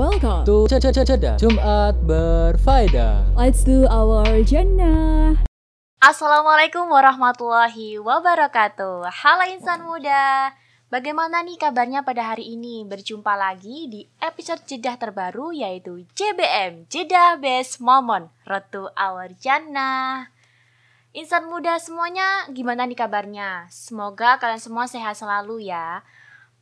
welcome to Ceda Jumat berfaedah. Let's do our Jannah. Assalamualaikum warahmatullahi wabarakatuh. Halo insan muda. Bagaimana nih kabarnya pada hari ini? Berjumpa lagi di episode Jedah terbaru yaitu JBM Jedah Best Moment Road to Our Jannah. Insan muda semuanya gimana nih kabarnya? Semoga kalian semua sehat selalu ya.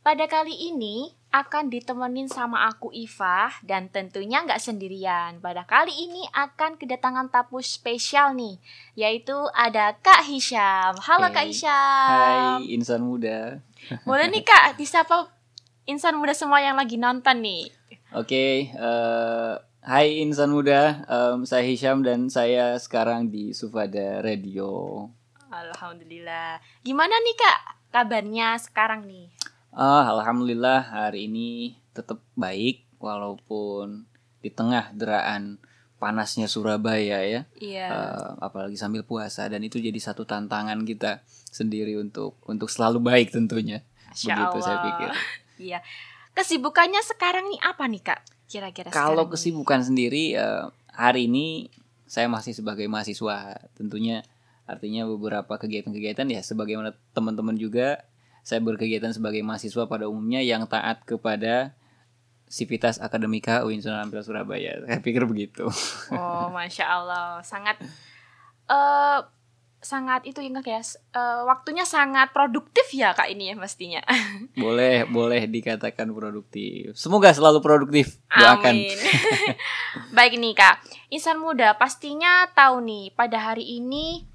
Pada kali ini akan ditemenin sama aku Iva dan tentunya nggak sendirian. Pada kali ini akan kedatangan tamu spesial nih, yaitu ada Kak Hisham. Halo Hey. Kak Hisham. Hai insan muda. Boleh nih Kak, disapa insan muda semua yang lagi nonton nih. Oke, eh, hai insan muda. Em, saya Hisham dan saya sekarang di Sufada Radio. Alhamdulillah. Gimana nih Kak kabarnya sekarang nih? Ah, Alhamdulillah hari ini tetap baik walaupun di tengah deraan panasnya Surabaya ya. Iya. Eh, apalagi sambil puasa dan itu jadi satu tantangan kita sendiri untuk untuk selalu baik tentunya. Masya Begitu saya Allah. pikir. Iya. Kesibukannya sekarang nih apa nih Kak? Kira-kira Kalau kesibukan sendiri eh, hari ini saya masih sebagai mahasiswa. Tentunya artinya beberapa kegiatan-kegiatan ya sebagaimana teman-teman juga saya berkegiatan sebagai mahasiswa pada umumnya yang taat kepada Sivitas Akademika UIN Sunan Ampel Surabaya. Saya pikir begitu. Oh, masya Allah, sangat eh sangat itu ya kak ya. eh, waktunya sangat produktif ya kak ini ya mestinya. boleh, boleh dikatakan produktif. Semoga selalu produktif. Doakan. Amin. Baik nih kak, insan muda pastinya tahu nih pada hari ini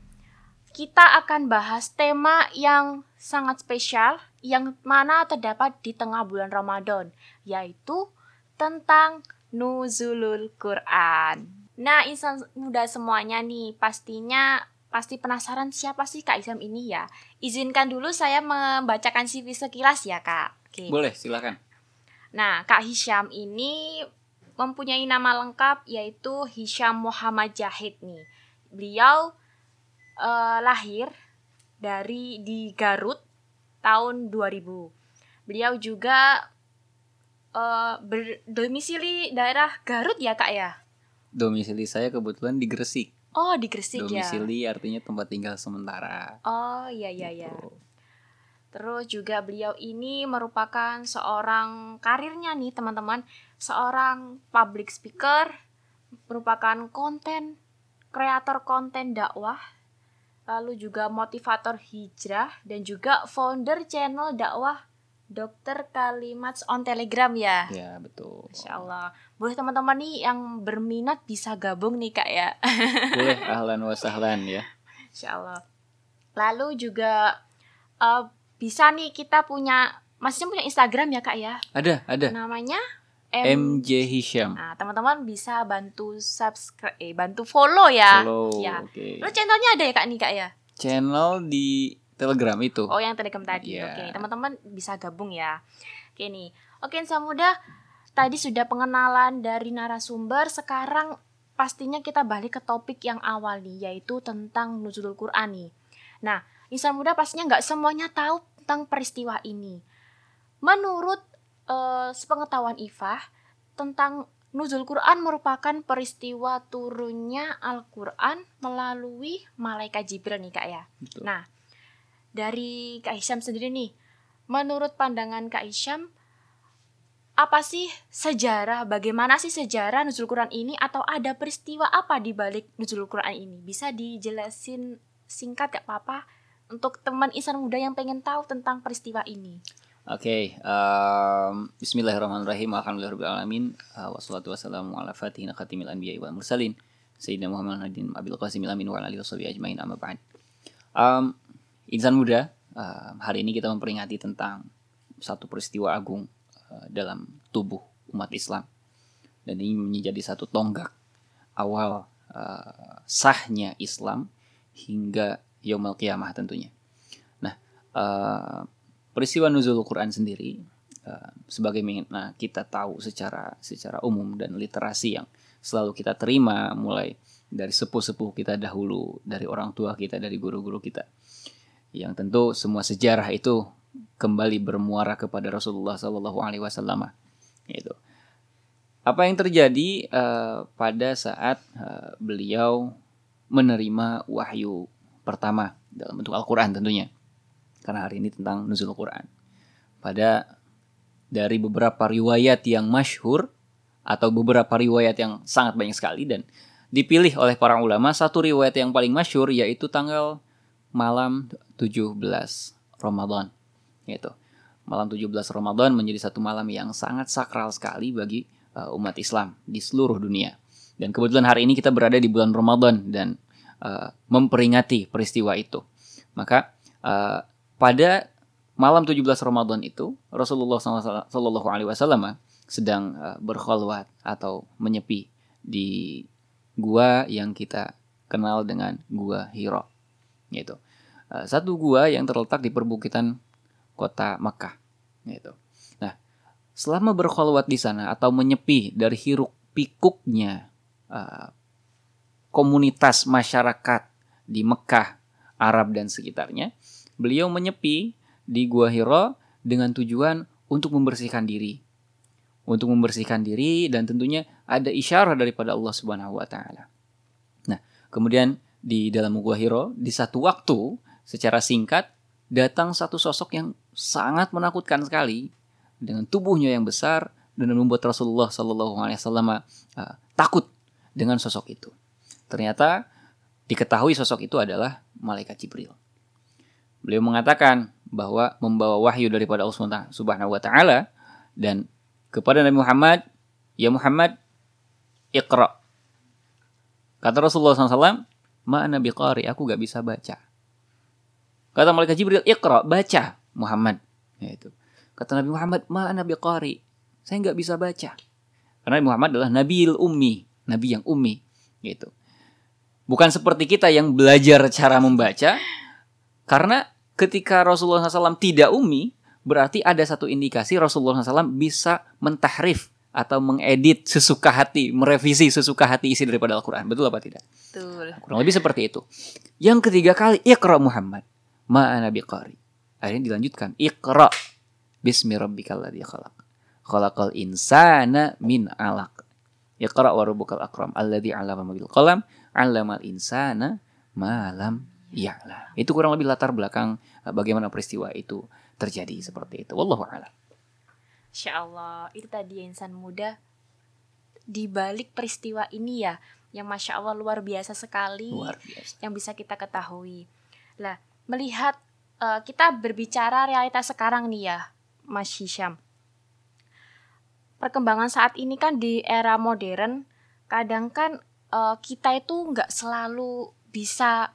kita akan bahas tema yang sangat spesial yang mana terdapat di tengah bulan Ramadan yaitu tentang nuzulul Quran. Nah, insan muda semuanya nih pastinya pasti penasaran siapa sih Kak Isam ini ya. Izinkan dulu saya membacakan CV sekilas ya, Kak. Oke. Boleh, silakan. Nah, Kak Hisham ini mempunyai nama lengkap yaitu Hisham Muhammad Jahid nih. Beliau eh, lahir dari di Garut tahun 2000. Beliau juga eh, berdomisili daerah Garut ya, Kak ya? Domisili saya kebetulan di Gresik. Oh, di Gresik ya. Domisili artinya tempat tinggal sementara. Oh, iya iya iya. Gitu. Terus juga beliau ini merupakan seorang karirnya nih teman-teman, seorang public speaker, merupakan konten kreator konten dakwah, lalu juga motivator hijrah dan juga founder channel dakwah Dokter Kalimat on Telegram ya. Ya, betul. Masya Allah. Boleh teman-teman nih yang berminat bisa gabung nih kak ya. Boleh ahlan wa sahlan ya. Insya Allah. Lalu juga eh, bisa nih kita punya masih punya Instagram ya kak ya. Ada, ada. Namanya M. MJ Hisham. Nah teman-teman bisa bantu subscribe, eh bantu follow ya. Follow. Ya. Oke. Lalu channelnya ada ya kak nih kak ya. Channel di Telegram itu. Oh yang telegram tadi. Iya. Oke teman-teman bisa gabung ya. Oke nih. Oke insan muda. Tadi sudah pengenalan dari narasumber. Sekarang pastinya kita balik ke topik yang awal nih, yaitu tentang nuzulul Quran nih. Nah, insan muda pastinya nggak semuanya tahu tentang peristiwa ini. Menurut eh, sepengetahuan Ifah, tentang nuzul Quran merupakan peristiwa turunnya Al-Quran melalui malaikat Jibril nih kak ya. Betul. Nah, dari Kak Hisham sendiri nih, menurut pandangan Kak Hisham, apa sih sejarah, bagaimana sih sejarah nuzul Quran ini atau ada peristiwa apa di balik nuzul Quran ini? Bisa dijelasin singkat gak apa-apa untuk teman insan muda yang pengen tahu tentang peristiwa ini. Oke, em, Bismillahirrahmanirrahim. Alhamdulillahirobbilalamin. Uh, wassalatu wassalamu ala fatihina khatimil anbiya'i wal mursalin. Sayyidina Muhammad Nadin Abil Qasim Amin wa alihi ajmain amma ba'd. Em, insan muda, em, hari ini kita memperingati tentang satu peristiwa agung eh, dalam tubuh umat Islam. Dan ini menjadi satu tonggak awal eh, sahnya Islam hingga yaumul qiyamah tentunya. Nah, eh, peristiwa nuzul Quran sendiri eh, sebagaimana kita tahu secara secara umum dan literasi yang selalu kita terima mulai dari sepuh-sepuh kita dahulu, dari orang tua kita, dari guru-guru kita. Yang tentu semua sejarah itu kembali bermuara kepada Rasulullah Sallallahu Alaihi Wasallam. Itu apa yang terjadi eh, pada saat eh, beliau menerima wahyu pertama dalam bentuk Al-Quran tentunya. Karena hari ini tentang nuzul Al-Quran. Pada dari beberapa riwayat yang masyhur atau beberapa riwayat yang sangat banyak sekali dan dipilih oleh para ulama satu riwayat yang paling masyhur yaitu tanggal malam 17 Ramadan yaitu malam 17 Ramadan menjadi satu malam yang sangat sakral sekali bagi uh, umat Islam di seluruh dunia. Dan kebetulan hari ini kita berada di bulan Ramadan dan uh, memperingati peristiwa itu. Maka uh, pada malam 17 Ramadan itu Rasulullah Shallallahu Alaihi Wasallam sedang uh, berkholwat atau menyepi di gua yang kita kenal dengan gua Hiro, yaitu uh, satu gua yang terletak di perbukitan kota Makkah gitu. Nah, selama berkholwat di sana atau menyepi dari hiruk pikuknya komunitas masyarakat di Mekah, Arab dan sekitarnya, beliau menyepi di Gua Hiro dengan tujuan untuk membersihkan diri. Untuk membersihkan diri dan tentunya ada isyarat daripada Allah Subhanahu wa taala. Nah, kemudian di dalam Gua Hiro di satu waktu secara singkat datang satu sosok yang sangat menakutkan sekali dengan tubuhnya yang besar dan membuat Rasulullah Shallallahu Alaihi Wasallam uh, takut dengan sosok itu. Ternyata diketahui sosok itu adalah malaikat Jibril. Beliau mengatakan bahwa membawa wahyu daripada Allah Subhanahu wa taala dan kepada Nabi Muhammad, "Ya Muhammad, Iqra." Kata Rasulullah SAW, "Ma ana biqari, aku gak bisa baca." Kata malaikat Jibril, "Iqra, baca." Muhammad yaitu kata Nabi Muhammad ma nabi qari saya nggak bisa baca karena Nabi Muhammad adalah nabil ummi nabi yang ummi gitu bukan seperti kita yang belajar cara membaca karena ketika Rasulullah SAW tidak ummi berarti ada satu indikasi Rasulullah SAW bisa mentahrif atau mengedit sesuka hati, merevisi sesuka hati isi daripada Al-Quran. Betul apa tidak? Betul. Kurang lebih seperti itu. Yang ketiga kali, Iqra Muhammad. Ma'ana biqari. Akhirnya dilanjutkan. Iqra bismi rabbikal ladzi khalaq. Khalaqal insana min alaq. Iqra wa rabbukal akram alladzi 'allama bil qalam 'allamal insana ma lam ya'lam. Itu kurang lebih latar belakang eh, bagaimana peristiwa itu terjadi seperti itu. Wallahu a'lam. Insya Allah itu tadi insan muda di balik peristiwa ini ya yang masya Allah luar biasa sekali Luar biasa. yang bisa kita ketahui. Lah melihat uh, kita berbicara realitas sekarang nih ya, Mas Hisham. Perkembangan saat ini kan di era modern, kadang kan uh, kita itu nggak selalu bisa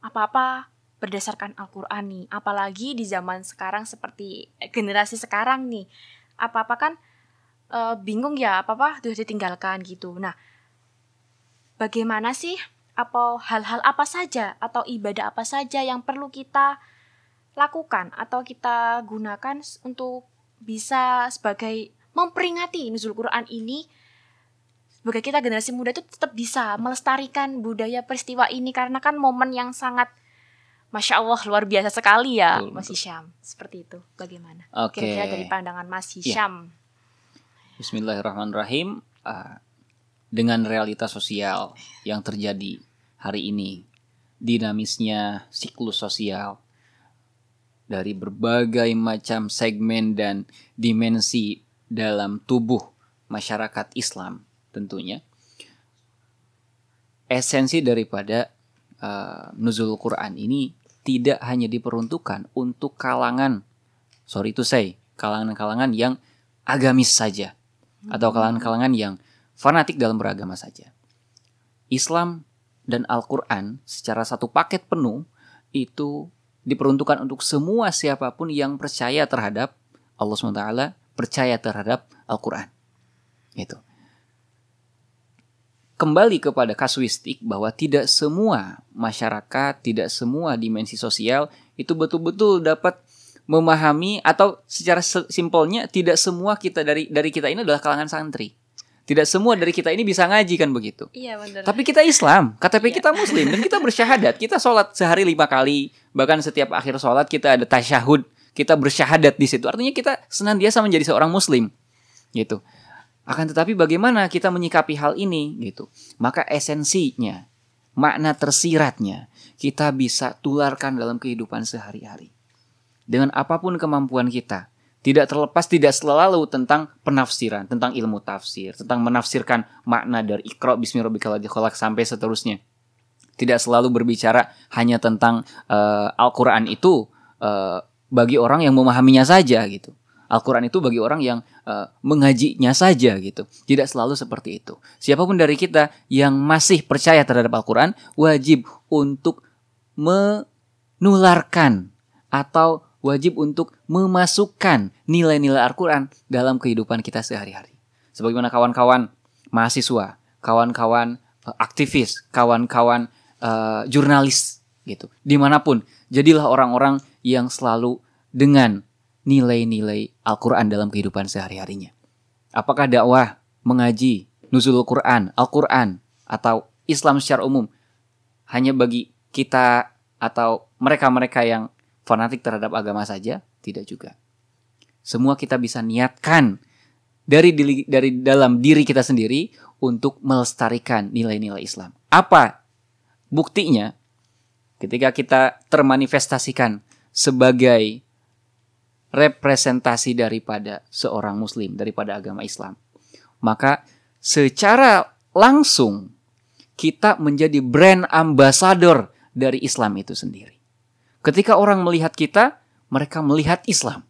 apa-apa berdasarkan Al-Quran nih. Apalagi di zaman sekarang seperti generasi sekarang nih. Apa-apa kan uh, bingung ya, apa-apa sudah ditinggalkan gitu. Nah, bagaimana sih apa hal-hal apa saja atau ibadah apa saja yang perlu kita lakukan atau kita gunakan untuk bisa sebagai memperingati nuzul Quran ini sebagai kita generasi muda itu tetap bisa melestarikan budaya peristiwa ini karena kan momen yang sangat Masya Allah luar biasa sekali ya Betul, Mas. Hisham Seperti itu bagaimana Oke. Kira-kira dari pandangan Mas Hisham Bismillahirrahmanirrahim. Ah, dengan realitas sosial yang terjadi hari ini, dinamisnya siklus sosial dari berbagai macam segmen dan dimensi dalam tubuh masyarakat Islam tentunya. Esensi daripada ah, nuzul Quran ini tidak hanya diperuntukkan untuk kalangan sorry to say, kalangan-kalangan yang agamis saja atau kalangan-kalangan yang fanatik dalam beragama saja. Islam dan Al-Quran secara satu paket penuh itu diperuntukkan untuk semua siapa pun yang percaya terhadap Allah SWT, percaya terhadap Al-Quran. Itu. Kembali kepada kasuistik bahwa tidak semua masyarakat, tidak semua dimensi sosial itu betul-betul dapat memahami atau secara se- simpelnya tidak semua kita dari dari kita ini adalah kalangan santri. Tidak semua dari kita ini bisa ngaji kan begitu. Iya benar Tapi kita Islam, KTP Iya. kita Muslim dan kita bersyahadat. Kita sholat sehari lima kali, bahkan setiap akhir sholat kita ada tasyahud, kita bersyahadat di situ. Artinya kita senantiasa menjadi seorang Muslim, gitu. Akan tetapi bagaimana kita menyikapi hal ini gitu. Maka esensinya, makna tersiratnya kita bisa tularkan dalam kehidupan sehari-hari. Dengan apa pun kemampuan kita, tidak terlepas tidak selalu tentang penafsiran, tentang ilmu tafsir, tentang menafsirkan makna dari Iqra bismi rabbikal sampai seterusnya. Tidak selalu berbicara hanya tentang uh, Al-Qur'an itu uh, bagi orang yang memahaminya saja gitu. Al-Quran itu bagi orang yang uh, mengajinya saja gitu. Tidak selalu seperti itu. Siapa pun dari kita yang masih percaya terhadap Al-Quran wajib untuk menularkan atau wajib untuk memasukkan nilai-nilai Al-Quran dalam kehidupan kita sehari-hari. Sebagaimana kawan-kawan mahasiswa, kawan-kawan uh, aktivis, kawan-kawan uh, jurnalis gitu. Di mana pun, jadilah orang-orang yang selalu dengan nilai-nilai Al-Quran dalam kehidupan sehari-harinya. Apakah dakwah, mengaji, nuzul Quran, Al-Quran, atau Islam secara umum hanya bagi kita atau mereka-mereka yang fanatik terhadap agama saja? Tidak juga. Semua kita bisa niatkan dari diri, dari dalam diri kita sendiri untuk melestarikan nilai-nilai Islam. Apa buktinya? Ketika kita termanifestasikan sebagai representasi daripada seorang muslim, daripada agama Islam. Maka secara langsung kita menjadi brand ambassador dari Islam itu sendiri. Ketika orang melihat kita, mereka melihat Islam.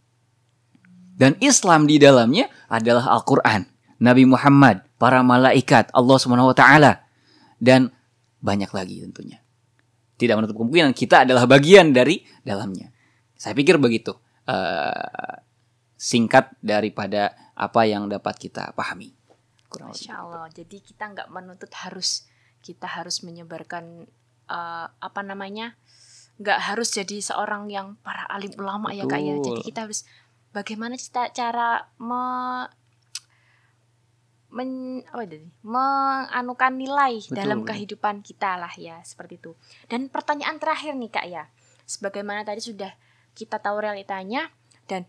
Dan Islam di dalamnya adalah Al-Quran, Nabi Muhammad, para malaikat, Allah SWT, dan banyak lagi tentunya. Tidak menutup kemungkinan kita adalah bagian dari dalamnya. Saya pikir begitu uh, singkat daripada apa yang dapat kita pahami. Kurang Masya Allah. Jadi kita nggak menuntut harus kita harus menyebarkan uh, apa namanya nggak harus jadi seorang yang para alim ulama Betul. ya kak ya jadi kita harus bagaimana kita cara me men ini menganukan nilai Betul. dalam kehidupan kita lah ya seperti itu dan pertanyaan terakhir nih kak ya sebagaimana tadi sudah kita tahu realitanya dan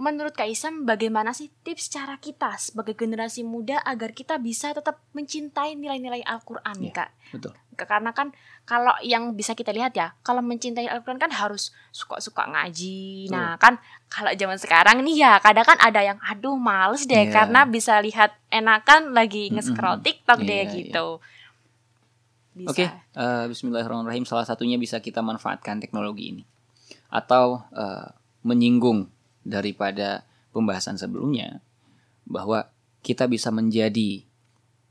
menurut Kak Isam bagaimana sih tips cara kita sebagai generasi muda agar kita bisa tetap mencintai nilai-nilai Al-Qur'an ya, Kak? Betul. Karena kan kalau yang bisa kita lihat ya, kalau mencintai Al-Qur'an kan harus suka-suka ngaji. Betul. Nah, kan kalau zaman sekarang nih ya kadang kan ada yang aduh males deh yeah. karena bisa lihat enakan lagi nge-scroll TikTok yeah, deh yeah. gitu. Oke, okay. uh, eh, bismillahirrahmanirrahim. Salah satunya bisa kita manfaatkan teknologi ini atau uh, menyinggung daripada pembahasan sebelumnya bahwa kita bisa menjadi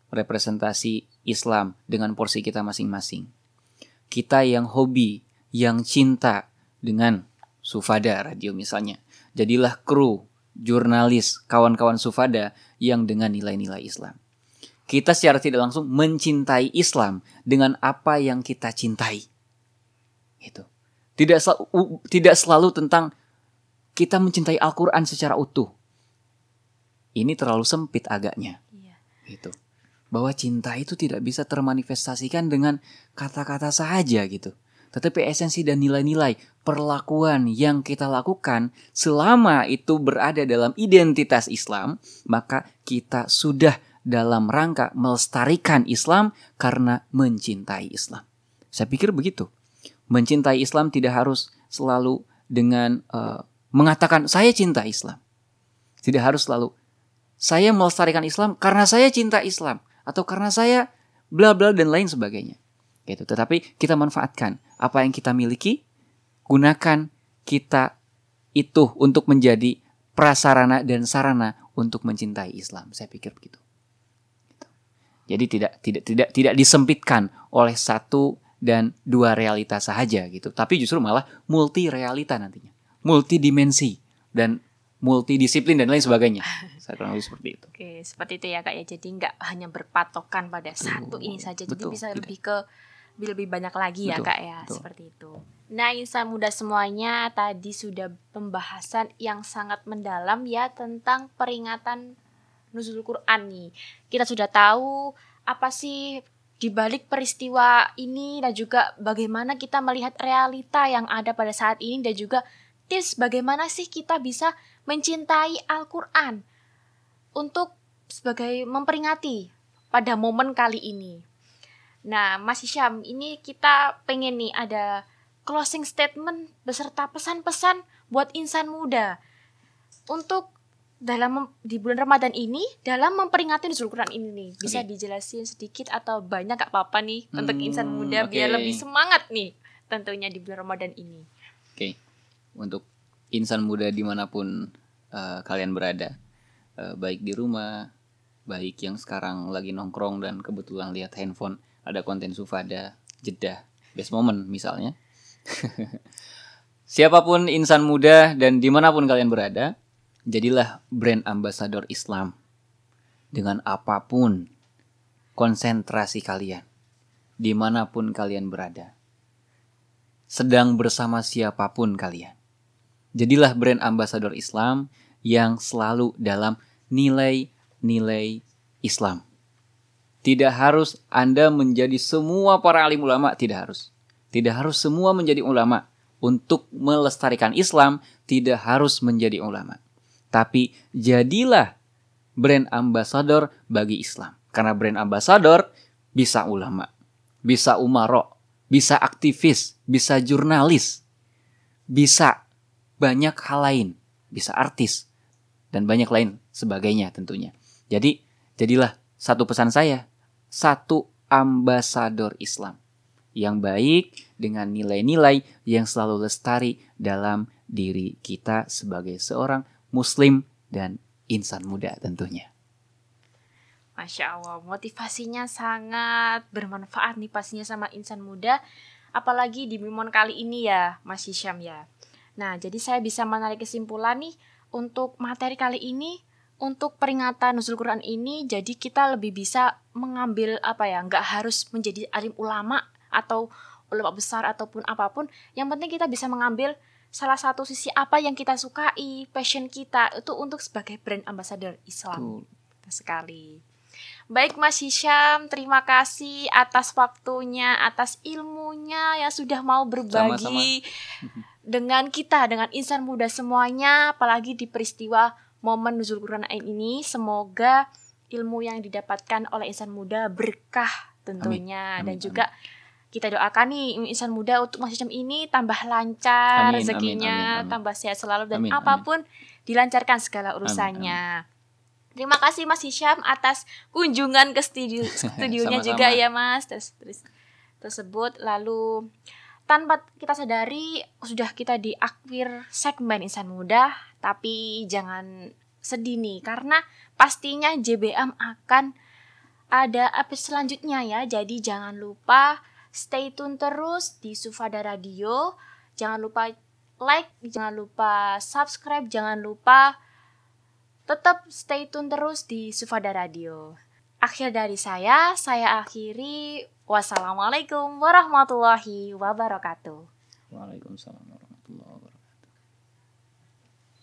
representasi Islam dengan porsi kita masing-masing. Kita yang hobi, yang cinta dengan Sufada radio misalnya. Jadilah kru, jurnalis, kawan-kawan Sufada yang dengan nilai-nilai Islam. Kita secara tidak langsung mencintai Islam dengan apa yang kita cintai. Itu. Tidak sel tidak selalu tentang kita mencintai Al-Qur'an secara utuh. Ini terlalu sempit agaknya. Iya. Gitu. Bahwa cinta itu tidak bisa termanifestasikan dengan kata-kata saja gitu. Tetapi esensi dan nilai-nilai perlakuan yang kita lakukan selama itu berada dalam identitas Islam, maka kita sudah dalam rangka melestarikan Islam karena mencintai Islam. Saya pikir begitu mencintai Islam tidak harus selalu dengan uh, mengatakan saya cinta Islam. Tidak harus selalu saya melestarikan Islam karena saya cinta Islam atau karena saya bla bla dan lain sebagainya. Gitu. Tetapi kita manfaatkan apa yang kita miliki, gunakan kita itu untuk menjadi prasarana dan sarana untuk mencintai Islam. Saya pikir begitu. Gitu. Jadi tidak tidak tidak tidak disempitkan oleh satu dan dua realitas saja gitu. Tapi justru malah multi realita nantinya. Multi dimensi dan multidisiplin dan lain sebagainya. Saya kurang lebih seperti itu. Oke, seperti itu ya Kak ya. Jadi nggak hanya berpatokan pada betul, satu ini saja. Jadi betul, bisa tidak. lebih ke lebih banyak lagi ya, betul, ya Kak ya, betul. seperti itu. Nah, insan muda semuanya tadi sudah pembahasan yang sangat mendalam ya tentang peringatan Nuzul Quran nih. Kita sudah tahu apa sih di balik peristiwa ini dan juga bagaimana kita melihat realita yang ada pada saat ini dan juga tips bagaimana sih kita bisa mencintai Al-Qur'an untuk sebagai memperingati pada momen kali ini. Nah, Mas Hisham, ini kita pengen nih ada closing statement beserta pesan-pesan buat insan muda untuk dalam di bulan Ramadan ini dalam memperingati Nuzul Quran ini nih. Bisa Oke. dijelasin sedikit atau banyak gak apa-apa nih untuk Hmm, insan muda biar oke. lebih semangat nih tentunya di bulan Ramadan ini. Oke, untuk insan muda di mana pun eh, kalian berada, eh, baik di rumah, baik yang sekarang lagi nongkrong dan kebetulan lihat handphone ada konten Sufada, Jeddah, Best Moment misalnya. Siapa pun insan muda dan di mana pun kalian berada, jadilah brand ambassador Islam dengan apa pun konsentrasi kalian, di mana pun kalian berada sedang bersama siapa pun kalian. Jadilah brand ambassador Islam yang selalu dalam nilai-nilai Islam. Tidak harus Anda menjadi semua para alim ulama, tidak harus. Tidak harus semua menjadi ulama. Untuk melestarikan Islam, tidak harus menjadi ulama. Tapi jadilah brand ambassador bagi Islam. Karena brand ambassador bisa ulama, bisa umaro, bisa aktivis, bisa jurnalis, bisa banyak hal lain, bisa artis, dan banyak lain sebagainya tentunya. Jadi, jadilah satu pesan saya, satu ambasador Islam yang baik dengan nilai-nilai yang selalu lestari dalam diri kita sebagai seorang muslim dan insan muda tentunya. Masya Allah, motivasinya sangat bermanfaat nih pastinya sama insan muda, apalagi di Mimon kali ini ya, Mas Hisham ya. Nah, jadi saya bisa menarik kesimpulan nih untuk materi kali ini, untuk peringatan Nuzul Quran ini, jadi kita lebih bisa mengambil apa ya, nggak harus menjadi alim ulama atau ulama besar ataupun apa pun, yang penting kita bisa mengambil salah satu sisi apa yang kita sukai, passion kita itu untuk sebagai brand ambassador Islam. Betul sekali. Baik Mas Hisham, terima kasih atas waktunya, atas ilmunya yang sudah mau berbagi dengan kita, dengan insan muda semuanya, apalagi di peristiwa momen Nuzul Quran ini. Semoga ilmu yang didapatkan oleh insan muda berkah tentunya Amin, dan amin. Kita doakan nih insan muda untuk Mas Hisham ini tambah lancar Amin, amin, rezekinya, amin, amin. tambah sehat selalu dan Amin, amin. apa pun dilancarkan segala urusannya. Terima kasih Mas Hisham atas kunjungan ke studio studionya Sama-sama. juga ya Mas. Terus, terus tersebut lalu tanpa kita sadari sudah kita di akhir segmen insan muda, tapi jangan sedih nih karena pastinya JBM akan ada episode selanjutnya ya. Jadi jangan lupa stay tune terus di Sufada Radio. Jangan lupa like, jangan lupa subscribe, jangan lupa tetap stay tune terus di Sufada Radio. Akhir dari saya, saya akhiri. Wassalamualaikum warahmatullahi wabarakatuh. Waalaikumsalam